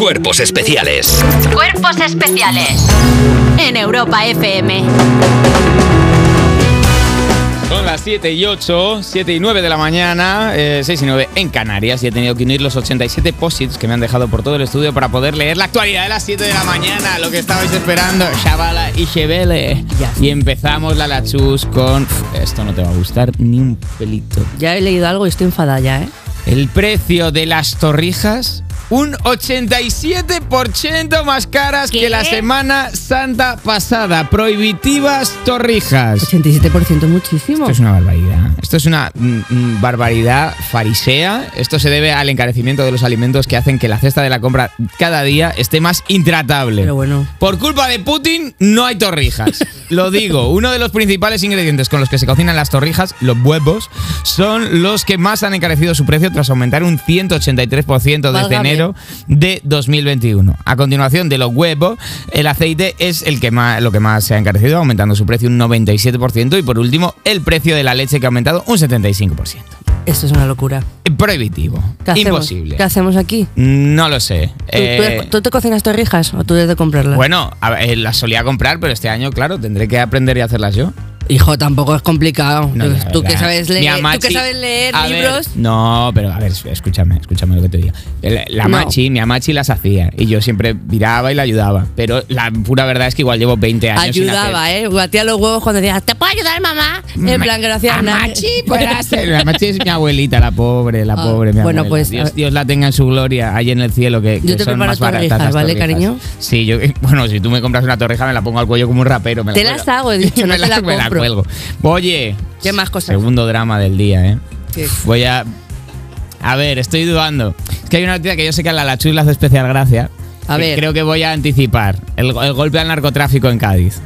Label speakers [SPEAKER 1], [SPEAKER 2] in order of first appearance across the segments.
[SPEAKER 1] Cuerpos especiales.
[SPEAKER 2] Cuerpos especiales en Europa FM.
[SPEAKER 3] Son las 7 y 8, 7 y 9 de la mañana, eh, 6 y 9 en Canarias y he tenido que unir los 87 posits que me han dejado por todo el estudio para poder leer la actualidad de las 7 de la mañana, lo que estabais esperando, Shavala y Chevele. Y empezamos la lachus con... Esto no te va a gustar ni un pelito.
[SPEAKER 4] Ya he leído algo y estoy enfadada ya, ¿eh?
[SPEAKER 3] El precio de las torrijas un 87% más caras
[SPEAKER 4] ¿Qué?
[SPEAKER 3] que la Semana Santa pasada. Prohibitivas torrijas.
[SPEAKER 4] 87% muchísimo.
[SPEAKER 3] Esto es una barbaridad. Esto es una mm, mm, barbaridad farisea. Esto se debe al encarecimiento de los alimentos que hacen que la cesta de la compra cada día esté más intratable.
[SPEAKER 4] Pero bueno.
[SPEAKER 3] Por culpa de Putin no hay torrijas. Lo digo, uno de los principales ingredientes con los que se cocinan las torrijas, los huevos, son los que más han encarecido su precio tras aumentar un 183% desde
[SPEAKER 4] Válgame.
[SPEAKER 3] enero de 2021. A continuación de los huevos, el aceite es el que más, lo que más se ha encarecido, aumentando su precio un 97%. Y por último, el precio de la leche que ha aumentado un 75%.
[SPEAKER 4] Esto es una locura.
[SPEAKER 3] Prohibitivo. Imposible.
[SPEAKER 4] ¿Qué hacemos aquí?
[SPEAKER 3] No lo sé.
[SPEAKER 4] ¿Tú,
[SPEAKER 3] Eh,
[SPEAKER 4] tú- tú te cocinas torrijas o tú debes de comprarlas?
[SPEAKER 3] bueno, a ver, eh, las solía comprar, pero este año, claro, tendré que aprender y hacerlas yo.
[SPEAKER 4] Hijo, tampoco es complicado.
[SPEAKER 3] No,
[SPEAKER 4] tú, que sabes leer, tú
[SPEAKER 3] amachi-
[SPEAKER 4] que sabes leer
[SPEAKER 3] a ver,
[SPEAKER 4] libros.
[SPEAKER 3] no, pero a ver, escúchame, escúchame lo que te digo. La
[SPEAKER 4] No.
[SPEAKER 3] machi, mi amachi las hacía y yo siempre viraba y la ayudaba. Pero la pura verdad es que igual llevo 20 años sin
[SPEAKER 4] Ayudaba,
[SPEAKER 3] hacer.
[SPEAKER 4] ¿eh? Batía los huevos cuando decías, ¿te puedo ayudar, mamá? En plan, gracias, nada.
[SPEAKER 3] Amachi, puede hacer. La machi es mi abuelita, la pobre, la
[SPEAKER 4] Ah,
[SPEAKER 3] pobre. Mi
[SPEAKER 4] bueno,
[SPEAKER 3] abuela.
[SPEAKER 4] pues,
[SPEAKER 3] Dios. Dios la tenga en su gloria, ahí en el cielo, que,
[SPEAKER 4] Yo te
[SPEAKER 3] son
[SPEAKER 4] preparo
[SPEAKER 3] más baratas.
[SPEAKER 4] torrijas,
[SPEAKER 3] las
[SPEAKER 4] ¿vale,
[SPEAKER 3] torrijas.
[SPEAKER 4] cariño?
[SPEAKER 3] Sí, yo, bueno, si tú me compras una torrija, me la pongo al cuello como un rapero. Me
[SPEAKER 4] Te las hago, he dicho, no
[SPEAKER 3] me
[SPEAKER 4] te la
[SPEAKER 3] me la. Oye,
[SPEAKER 4] ¿Qué más cosas?
[SPEAKER 3] Segundo drama del día, ¿eh?
[SPEAKER 4] ¿Qué?
[SPEAKER 3] Voy a. A ver, estoy dudando. Es que hay una noticia que yo sé que a la Lachus le hace especial gracia.
[SPEAKER 4] A ver.
[SPEAKER 3] Creo que voy a anticipar. El, el golpe al narcotráfico en Cádiz.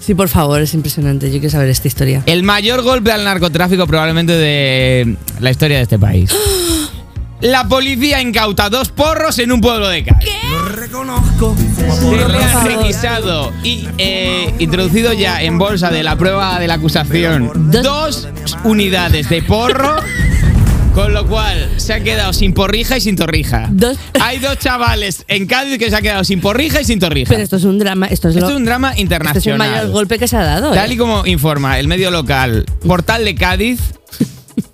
[SPEAKER 4] Sí, por favor, es impresionante. Yo quiero saber esta historia.
[SPEAKER 3] El mayor golpe al narcotráfico probablemente de la historia de este país. La policía incauta dos porros en un pueblo de Cádiz. Se le ha requisado y eh, introducido ya en bolsa de la prueba de la acusación
[SPEAKER 4] Dos-
[SPEAKER 3] unidades de porro, con lo cual se ha quedado sin porrija y sin torrija.
[SPEAKER 4] Dos-
[SPEAKER 3] Hay dos chavales en Cádiz que se han quedado sin porrija y sin torrija.
[SPEAKER 4] Pero esto es un drama. Esto es,
[SPEAKER 3] Esto
[SPEAKER 4] lo-
[SPEAKER 3] es un drama
[SPEAKER 4] esto es el
[SPEAKER 3] internacional.
[SPEAKER 4] mayor golpe que se ha dado.
[SPEAKER 3] Tal
[SPEAKER 4] ¿eh?
[SPEAKER 3] y como informa el medio local Portal de Cádiz,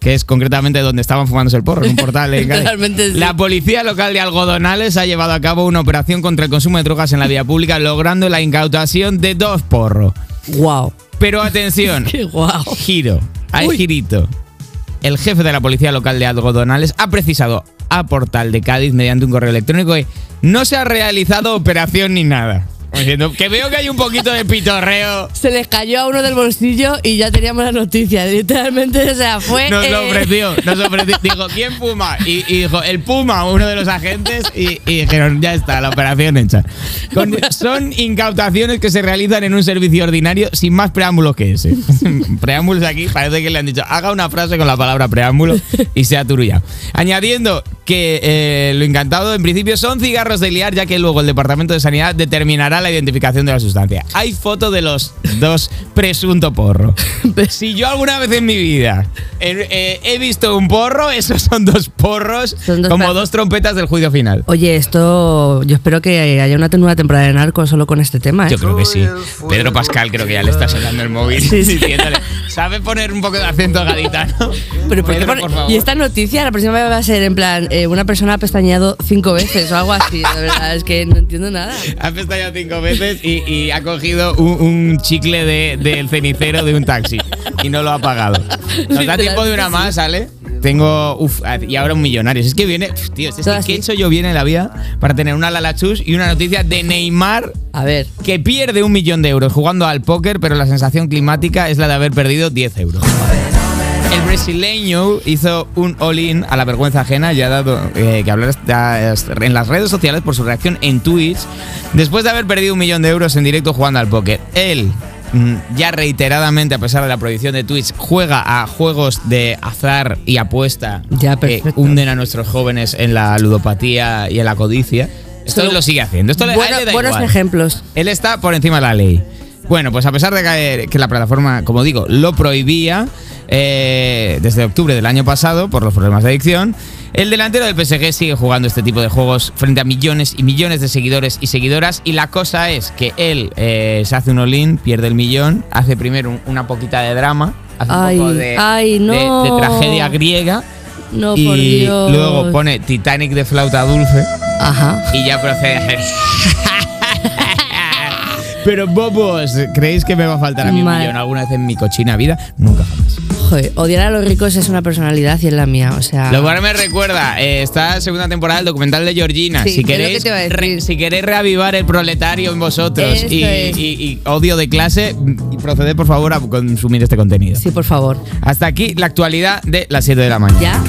[SPEAKER 3] que es concretamente donde estaban fumándose el porro, en un portal Cádiz.
[SPEAKER 4] Realmente sí.
[SPEAKER 3] La policía local de Algodonales ha llevado a cabo una operación contra el consumo de drogas en la vía pública, logrando la incautación de dos porros.
[SPEAKER 4] Guau.
[SPEAKER 3] Pero atención,
[SPEAKER 4] Qué guau.
[SPEAKER 3] giro, hay
[SPEAKER 4] Uy.
[SPEAKER 3] girito. El jefe de la policía local de Algodonales ha precisado a Portal de Cádiz mediante un correo electrónico que no se ha realizado operación ni nada. Como diciendo, que veo que hay un poquito de pitorreo.
[SPEAKER 4] Se les cayó a uno del bolsillo y ya teníamos la noticia. Literalmente, o sea, fue.
[SPEAKER 3] Nos lo
[SPEAKER 4] eh,
[SPEAKER 3] ofreció, nos ofreció. Dijo, ¿quién fuma? Y, y dijo, el Puma, uno de los agentes, y, y dijeron, ya está, la operación hecha. Con- son incautaciones que se realizan en un servicio ordinario sin más preámbulos que ese. Preámbulos aquí, parece que le han dicho, haga una frase con la palabra preámbulo y se ha turullado. Añadiendo que eh, lo encantado en principio son cigarros de liar, ya que luego el Departamento de Sanidad determinará la identificación de la sustancia. Hay foto de los dos presunto porro. Si yo alguna vez en mi vida eh, eh, he visto un porro, esos son dos porros,
[SPEAKER 4] Son dos
[SPEAKER 3] como dos trompetas del juicio final.
[SPEAKER 4] Oye, esto. Yo espero que haya una nueva temporada de Narcos solo con este tema. ¿eh?
[SPEAKER 3] Yo creo que sí. Pedro Pascal creo que ya le está sacando el móvil
[SPEAKER 4] Sí, sí.
[SPEAKER 3] diciéndole, ¿sabe poner un poco de acento gaditano?
[SPEAKER 4] Pero ¿por
[SPEAKER 3] Pedro,
[SPEAKER 4] pone-
[SPEAKER 3] por favor.
[SPEAKER 4] Y esta noticia, la próxima vez va a ser en plan, eh, una persona ha pestañeado cinco veces o algo así. La verdad es que no entiendo nada.
[SPEAKER 3] Ha pestañado cinco veces y, y ha cogido un, un chicle de- del cenicero de un taxi y no lo ha pagado. Nos da tiempo de una más, ¿sale? Tengo. Uf, y ahora un millonario. Es que viene. uf, tío, es que
[SPEAKER 4] Todo así.
[SPEAKER 3] ¿qué he hecho yo bien en la vida para tener una lalachus y una noticia de Neymar
[SPEAKER 4] A ver.
[SPEAKER 3] que pierde un millón de euros jugando al póker, pero la sensación climática es la de haber perdido 10 euros. El brasileño hizo un all-in a la vergüenza ajena y ha dado eh, que hablar en las redes sociales por su reacción en Twitch después de haber perdido un millón de euros en directo jugando al póker. Él, mm, ya reiteradamente, a pesar de la prohibición de Twitch, juega a juegos de azar y apuesta
[SPEAKER 4] Ya,
[SPEAKER 3] que
[SPEAKER 4] perfecto.
[SPEAKER 3] hunden a nuestros jóvenes en la ludopatía y en la codicia. Esto
[SPEAKER 4] Solo-
[SPEAKER 3] lo sigue haciendo. Esto
[SPEAKER 4] Bueno-
[SPEAKER 3] le da
[SPEAKER 4] buenos
[SPEAKER 3] igual.
[SPEAKER 4] ejemplos.
[SPEAKER 3] Él está por encima de la ley. Bueno, pues a pesar de que, que la plataforma, como digo, lo prohibía eh, desde octubre del año pasado por los problemas de adicción, El delantero del PSG sigue jugando este tipo de juegos frente a millones y millones de seguidores y seguidoras. Y la cosa es que él eh, se hace un all pierde el millón, hace primero un- una poquita de drama, hace
[SPEAKER 4] Ay,
[SPEAKER 3] un poco de,
[SPEAKER 4] ay,
[SPEAKER 3] de-
[SPEAKER 4] no.
[SPEAKER 3] de tragedia griega.
[SPEAKER 4] No, por
[SPEAKER 3] y
[SPEAKER 4] Dios.
[SPEAKER 3] luego pone Titanic de flauta dulce
[SPEAKER 4] Ajá.
[SPEAKER 3] y ya procede a hacer. Pero bobos, ¿creéis que me va a faltar a mí un millón alguna vez en mi cochina vida? Nunca jamás.
[SPEAKER 4] Joder, odiar a los ricos es una personalidad y es la mía, o sea.
[SPEAKER 3] Lo cual me recuerda, eh, está segunda temporada del documental de Georgina.
[SPEAKER 4] Sí,
[SPEAKER 3] si,
[SPEAKER 4] que
[SPEAKER 3] queréis, re- si queréis reavivar el proletario en vosotros y,
[SPEAKER 4] es.
[SPEAKER 3] y- y odio de clase, y proceded por favor a consumir este contenido.
[SPEAKER 4] Sí, por favor.
[SPEAKER 3] Hasta aquí la actualidad de las 7 de la mañana.
[SPEAKER 4] ¿Ya?